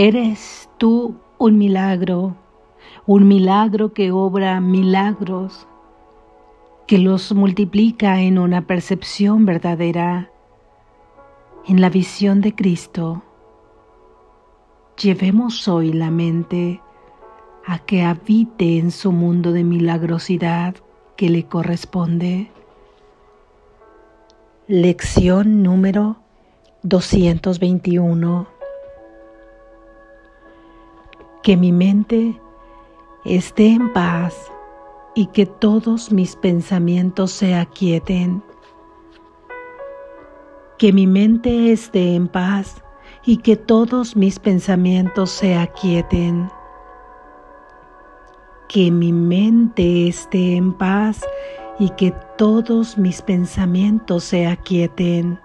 Eres tú un milagro, un milagro que obra milagros, que los multiplica en una percepción verdadera, en la visión de Cristo. Llevemos hoy la mente a que habite en su mundo de milagrosidad que le corresponde. Lección número 221 que mi mente esté en paz y que todos mis pensamientos se aquieten. Que mi mente esté en paz y que todos mis pensamientos se aquieten. Que mi mente esté en paz y que todos mis pensamientos se aquieten.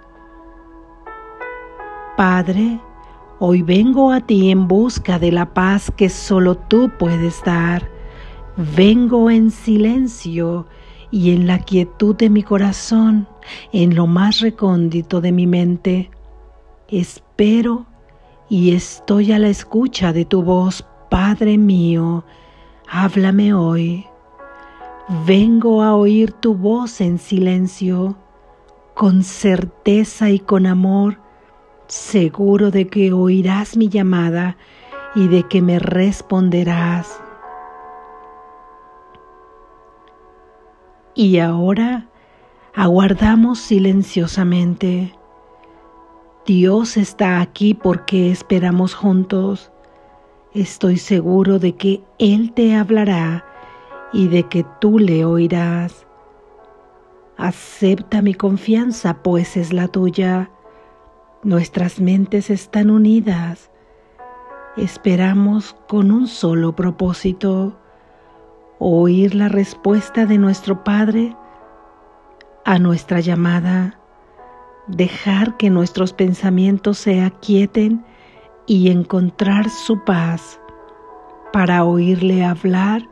Padre, Hoy vengo a ti en busca de la paz que solo tú puedes dar. Vengo en silencio y en la quietud de mi corazón, en lo más recóndito de mi mente. Espero y estoy a la escucha de tu voz, Padre mío. Háblame hoy. Vengo a oír tu voz en silencio, con certeza y con amor seguro de que oirás mi llamada y de que me responderás. Y ahora aguardamos silenciosamente. Dios está aquí porque esperamos juntos. Estoy seguro de que Él te hablará y de que tú le oirás. Acepta mi confianza, pues es la tuya. Nuestras mentes están unidas. Esperamos con un solo propósito, oír la respuesta de nuestro Padre a nuestra llamada, dejar que nuestros pensamientos se aquieten y encontrar su paz para oírle hablar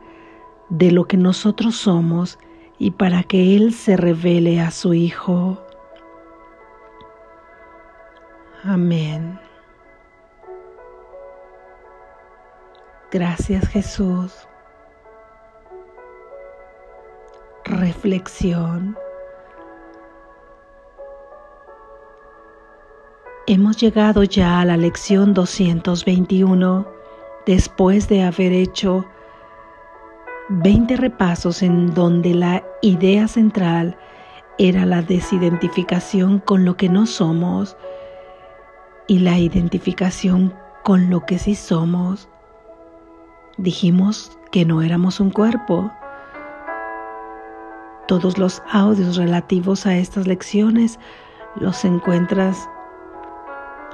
de lo que nosotros somos y para que Él se revele a su Hijo. Amén. Gracias Jesús. Reflexión. Hemos llegado ya a la lección 221 después de haber hecho 20 repasos en donde la idea central era la desidentificación con lo que no somos y la identificación con lo que sí somos. Dijimos que no éramos un cuerpo. Todos los audios relativos a estas lecciones los encuentras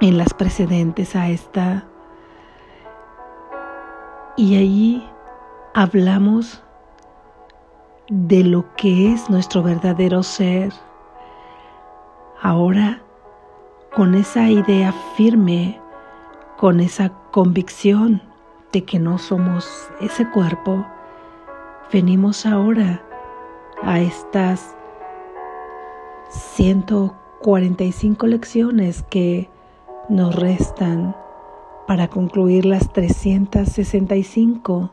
en las precedentes a esta. Y allí hablamos de lo que es nuestro verdadero ser. Ahora con esa idea firme, con esa convicción de que no somos ese cuerpo, venimos ahora a estas 145 lecciones que nos restan para concluir las 365,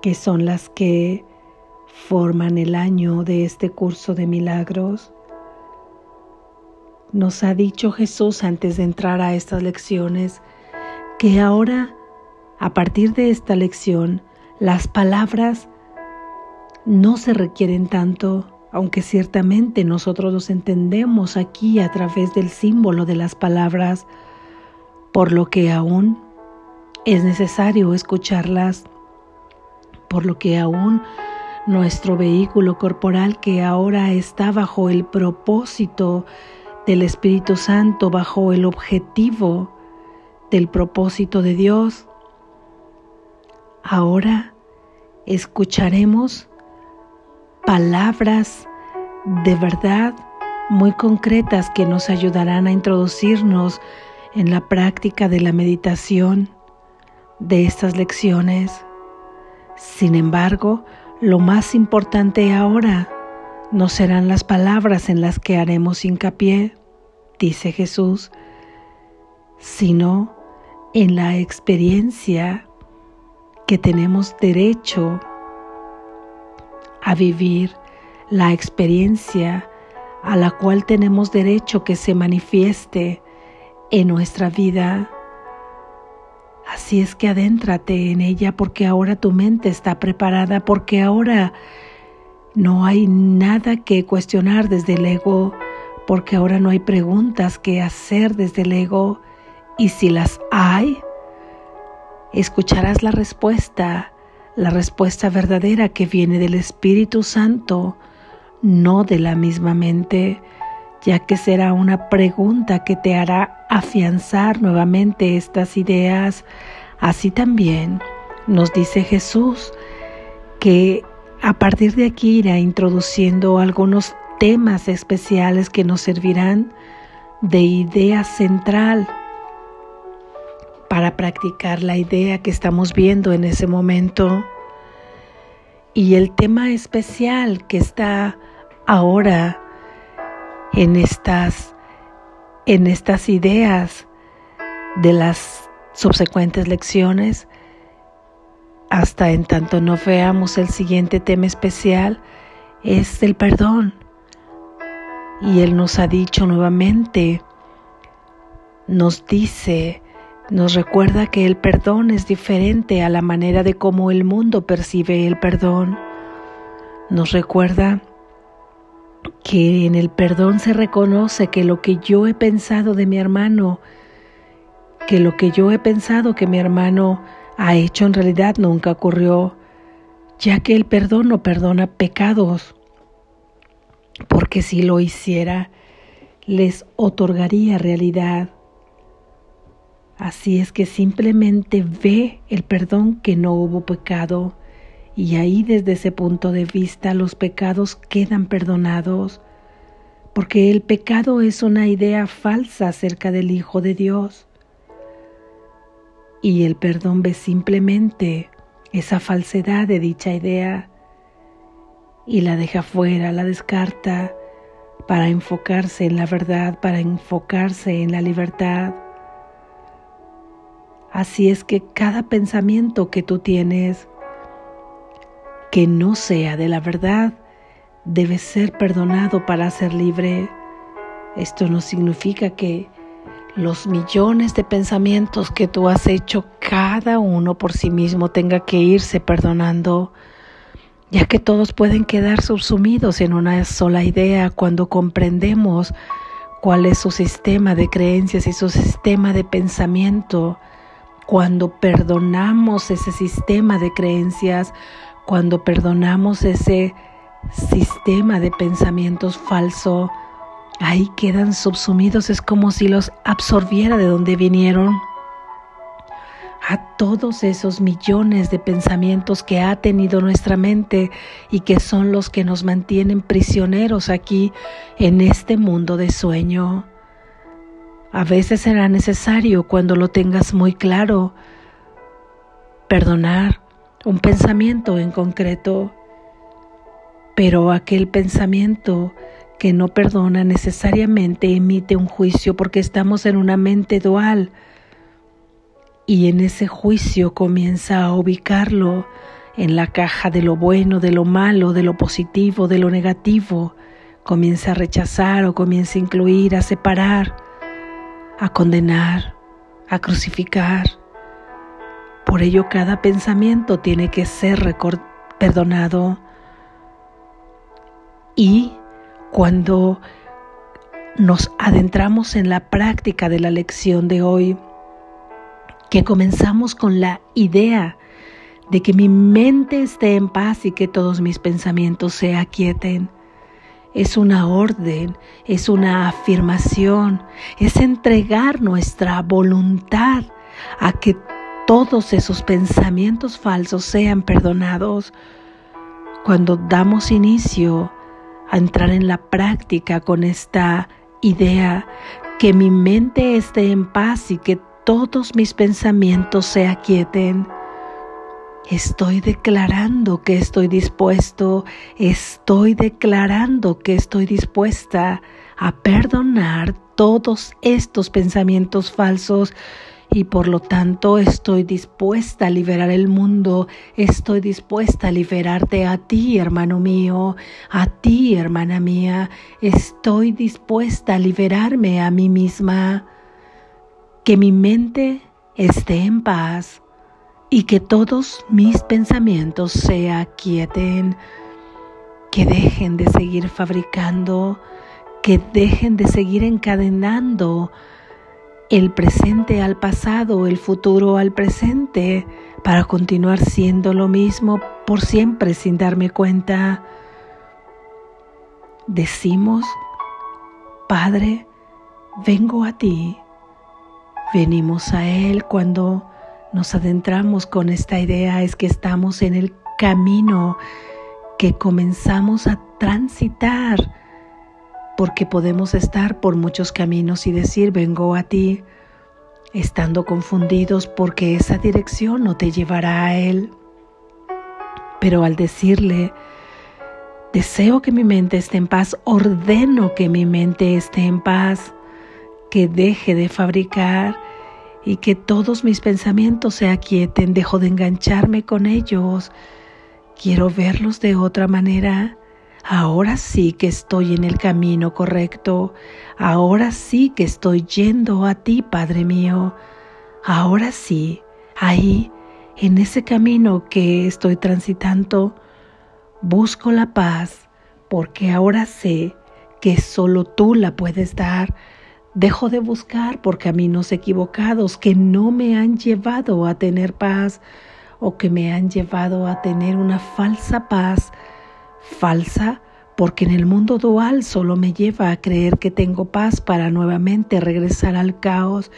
que son las que forman el año de este curso de milagros. Nos ha dicho Jesús antes de entrar a estas lecciones que ahora, a partir de esta lección, las palabras no se requieren tanto, aunque ciertamente nosotros los entendemos aquí a través del símbolo de las palabras, por lo que aún es necesario escucharlas, por lo que aún nuestro vehículo corporal que ahora está bajo el propósito del Espíritu Santo bajo el objetivo del propósito de Dios. Ahora escucharemos palabras de verdad muy concretas que nos ayudarán a introducirnos en la práctica de la meditación de estas lecciones. Sin embargo, lo más importante ahora no serán las palabras en las que haremos hincapié, dice Jesús, sino en la experiencia que tenemos derecho a vivir, la experiencia a la cual tenemos derecho que se manifieste en nuestra vida. Así es que adéntrate en ella porque ahora tu mente está preparada, porque ahora no hay nada que cuestionar desde el ego, porque ahora no hay preguntas que hacer desde el ego y si las hay, escucharás la respuesta, la respuesta verdadera que viene del Espíritu Santo, no de la misma mente, ya que será una pregunta que te hará afianzar nuevamente estas ideas. Así también nos dice Jesús que a partir de aquí irá introduciendo algunos temas especiales que nos servirán de idea central para practicar la idea que estamos viendo en ese momento. Y el tema especial que está ahora en estas, en estas ideas de las subsecuentes lecciones, hasta en tanto no veamos el siguiente tema especial, es el perdón. Y Él nos ha dicho nuevamente, nos dice, nos recuerda que el perdón es diferente a la manera de cómo el mundo percibe el perdón. Nos recuerda que en el perdón se reconoce que lo que yo he pensado de mi hermano, que lo que yo he pensado que mi hermano ha hecho en realidad nunca ocurrió, ya que el perdón no perdona pecados, porque si lo hiciera, les otorgaría realidad. Así es que simplemente ve el perdón que no hubo pecado y ahí desde ese punto de vista los pecados quedan perdonados porque el pecado es una idea falsa acerca del Hijo de Dios y el perdón ve simplemente esa falsedad de dicha idea y la deja fuera, la descarta para enfocarse en la verdad, para enfocarse en la libertad. Así es que cada pensamiento que tú tienes que no sea de la verdad debe ser perdonado para ser libre. Esto no significa que los millones de pensamientos que tú has hecho, cada uno por sí mismo tenga que irse perdonando, ya que todos pueden quedar subsumidos en una sola idea cuando comprendemos cuál es su sistema de creencias y su sistema de pensamiento. Cuando perdonamos ese sistema de creencias, cuando perdonamos ese sistema de pensamientos falso, ahí quedan subsumidos, es como si los absorbiera de donde vinieron. A todos esos millones de pensamientos que ha tenido nuestra mente y que son los que nos mantienen prisioneros aquí en este mundo de sueño. A veces será necesario, cuando lo tengas muy claro, perdonar un pensamiento en concreto, pero aquel pensamiento que no perdona necesariamente emite un juicio porque estamos en una mente dual y en ese juicio comienza a ubicarlo en la caja de lo bueno, de lo malo, de lo positivo, de lo negativo, comienza a rechazar o comienza a incluir, a separar a condenar, a crucificar. Por ello cada pensamiento tiene que ser perdonado. Y cuando nos adentramos en la práctica de la lección de hoy, que comenzamos con la idea de que mi mente esté en paz y que todos mis pensamientos se aquieten, es una orden, es una afirmación, es entregar nuestra voluntad a que todos esos pensamientos falsos sean perdonados. Cuando damos inicio a entrar en la práctica con esta idea, que mi mente esté en paz y que todos mis pensamientos se aquieten, Estoy declarando que estoy dispuesto, estoy declarando que estoy dispuesta a perdonar todos estos pensamientos falsos y por lo tanto estoy dispuesta a liberar el mundo, estoy dispuesta a liberarte a ti, hermano mío, a ti, hermana mía, estoy dispuesta a liberarme a mí misma, que mi mente esté en paz y que todos mis pensamientos se aquieten, que dejen de seguir fabricando, que dejen de seguir encadenando el presente al pasado, el futuro al presente, para continuar siendo lo mismo por siempre sin darme cuenta. Decimos, Padre, vengo a ti. Venimos a Él cuando nos adentramos con esta idea, es que estamos en el camino que comenzamos a transitar porque podemos estar por muchos caminos y decir, vengo a ti, estando confundidos porque esa dirección no te llevará a Él. Pero al decirle, deseo que mi mente esté en paz, ordeno que mi mente esté en paz, que deje de fabricar y que todos mis pensamientos se aquieten, dejo de engancharme con ellos, quiero verlos de otra manera Ahora sí que estoy en el camino correcto. Ahora sí que estoy yendo a ti, Padre mío. Ahora sí, ahí, en ese camino que estoy transitando, busco la paz, porque ahora sé que solo tú la puedes dar. Dejo de buscar por caminos equivocados que no me han llevado a tener paz o que me han llevado a tener una falsa paz falsa porque en el mundo dual solo me lleva a creer que tengo paz para nuevamente regresar al caos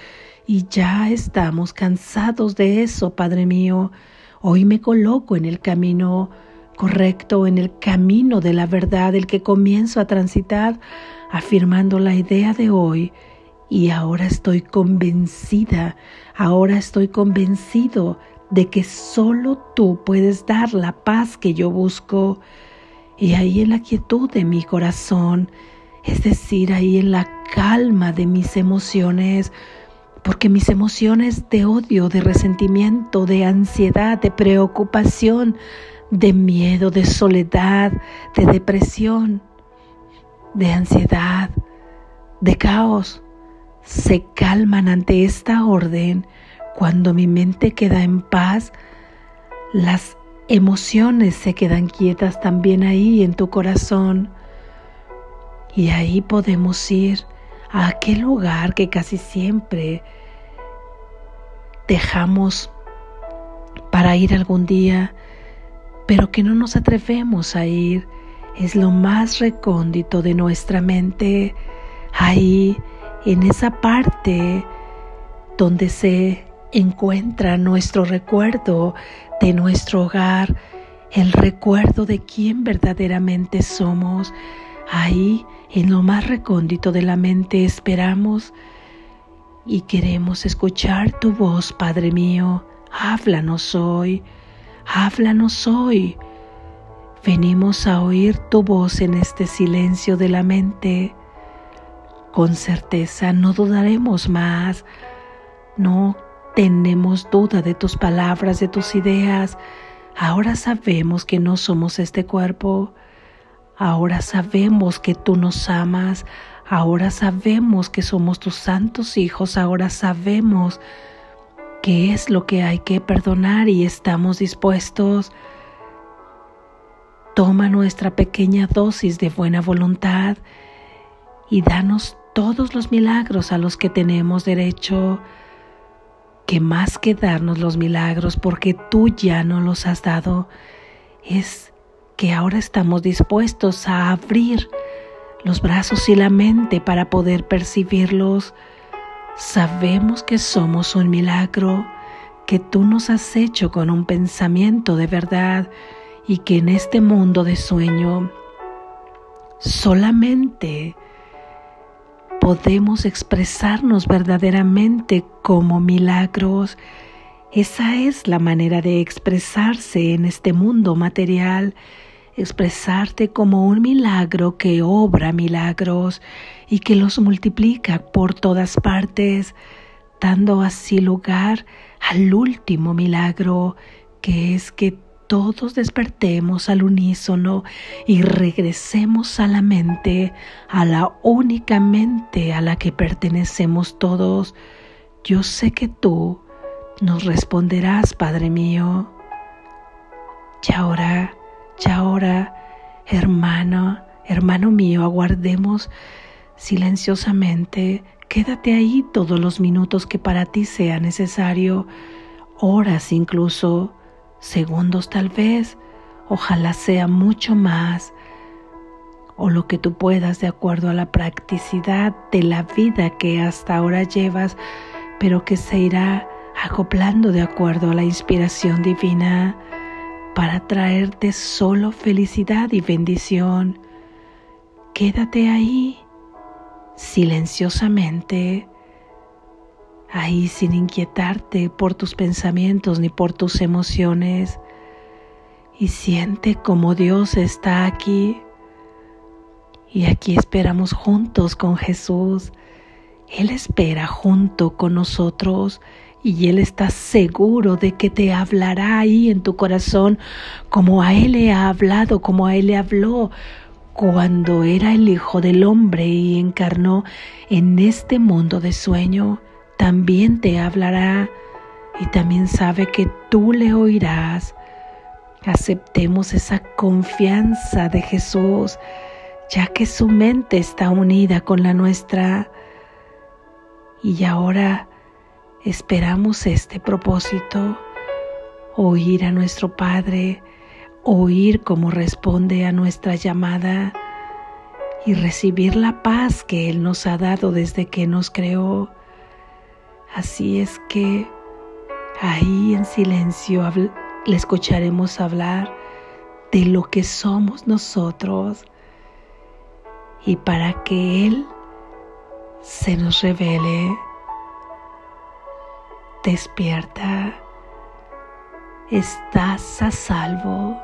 y ya estamos cansados de eso, Padre mío. Hoy me coloco en el camino correcto, en el camino de la verdad, el que comienzo a transitar, afirmando la idea de hoy. Y ahora estoy convencida, ahora estoy convencido de que solo tú puedes dar la paz que yo busco. Y ahí en la quietud de mi corazón, es decir, ahí en la calma de mis emociones, porque mis emociones de odio, de resentimiento, de ansiedad, de preocupación, de miedo, de soledad, de depresión, de ansiedad, de caos, se calman ante esta orden cuando mi mente queda en paz, las emociones se quedan quietas también ahí en tu corazón. Y ahí podemos ir a aquel lugar que casi siempre dejamos para ir algún día, pero que no nos atrevemos a ir. Es lo más recóndito de nuestra mente, ahí en esa parte donde se encuentra nuestro recuerdo de nuestro hogar, el recuerdo de quién verdaderamente somos. Ahí, en lo más recóndito de la mente, esperamos y queremos escuchar tu voz, Padre mío. Háblanos hoy, háblanos hoy. Venimos a oír tu voz en este silencio de la mente. Con certeza no dudaremos más, no tenemos duda de tus palabras, de tus ideas. Ahora sabemos que no somos este cuerpo. Ahora sabemos que tú nos amas. Ahora sabemos que somos tus santos hijos. Ahora sabemos qué es lo que hay que perdonar y estamos dispuestos. Toma nuestra pequeña dosis de buena voluntad y danos todos los milagros a los que tenemos derecho que más que darnos los milagros porque tú ya no los has dado, es que ahora estamos dispuestos a abrir los brazos y la mente para poder percibirlos. Sabemos que somos un milagro, que tú nos has hecho con un pensamiento de verdad y que en este mundo de sueño solamente podemos expresarnos verdaderamente como milagros. Esa es la manera de expresarse en este mundo material, expresarte como un milagro que obra milagros y que los multiplica por todas partes. dando así lugar al último milagro, que es que todos despertemos al unísono y regresemos a la mente, a la única mente a la que pertenecemos todos. Yo sé que tú nos responderás, Padre mío. Y ahora, y ahora, hermano, hermano mío, aguardemos silenciosamente. Quédate ahí todos los minutos que para ti sea necesario, horas incluso segundos tal vez, ojalá sea mucho más, o lo que tú puedas de acuerdo a la practicidad de la vida que hasta ahora llevas, pero que se irá acoplando de acuerdo a la inspiración divina para traerte solo felicidad y bendición. Quédate ahí silenciosamente ahí sin inquietarte por tus pensamientos ni por tus emociones y siente como Dios está aquí. Y aquí esperamos juntos con Jesús. Él espera junto con nosotros y Él está seguro de que te hablará ahí en tu corazón como a Él le ha hablado, como a Él le habló cuando era el Hijo del Hombre y encarnó en este mundo de sueño también te hablará y también sabe que tú le oirás. Aceptemos esa confianza de Jesús, ya que su mente está unida con la nuestra. Y ahora esperamos este propósito, oír a nuestro Padre, oír cómo responde a nuestra llamada y recibir la paz que Él nos ha dado desde que nos creó. Así es que ahí en silencio le escucharemos hablar de lo que somos nosotros y para que Él se nos revele. Despierta, estás a salvo.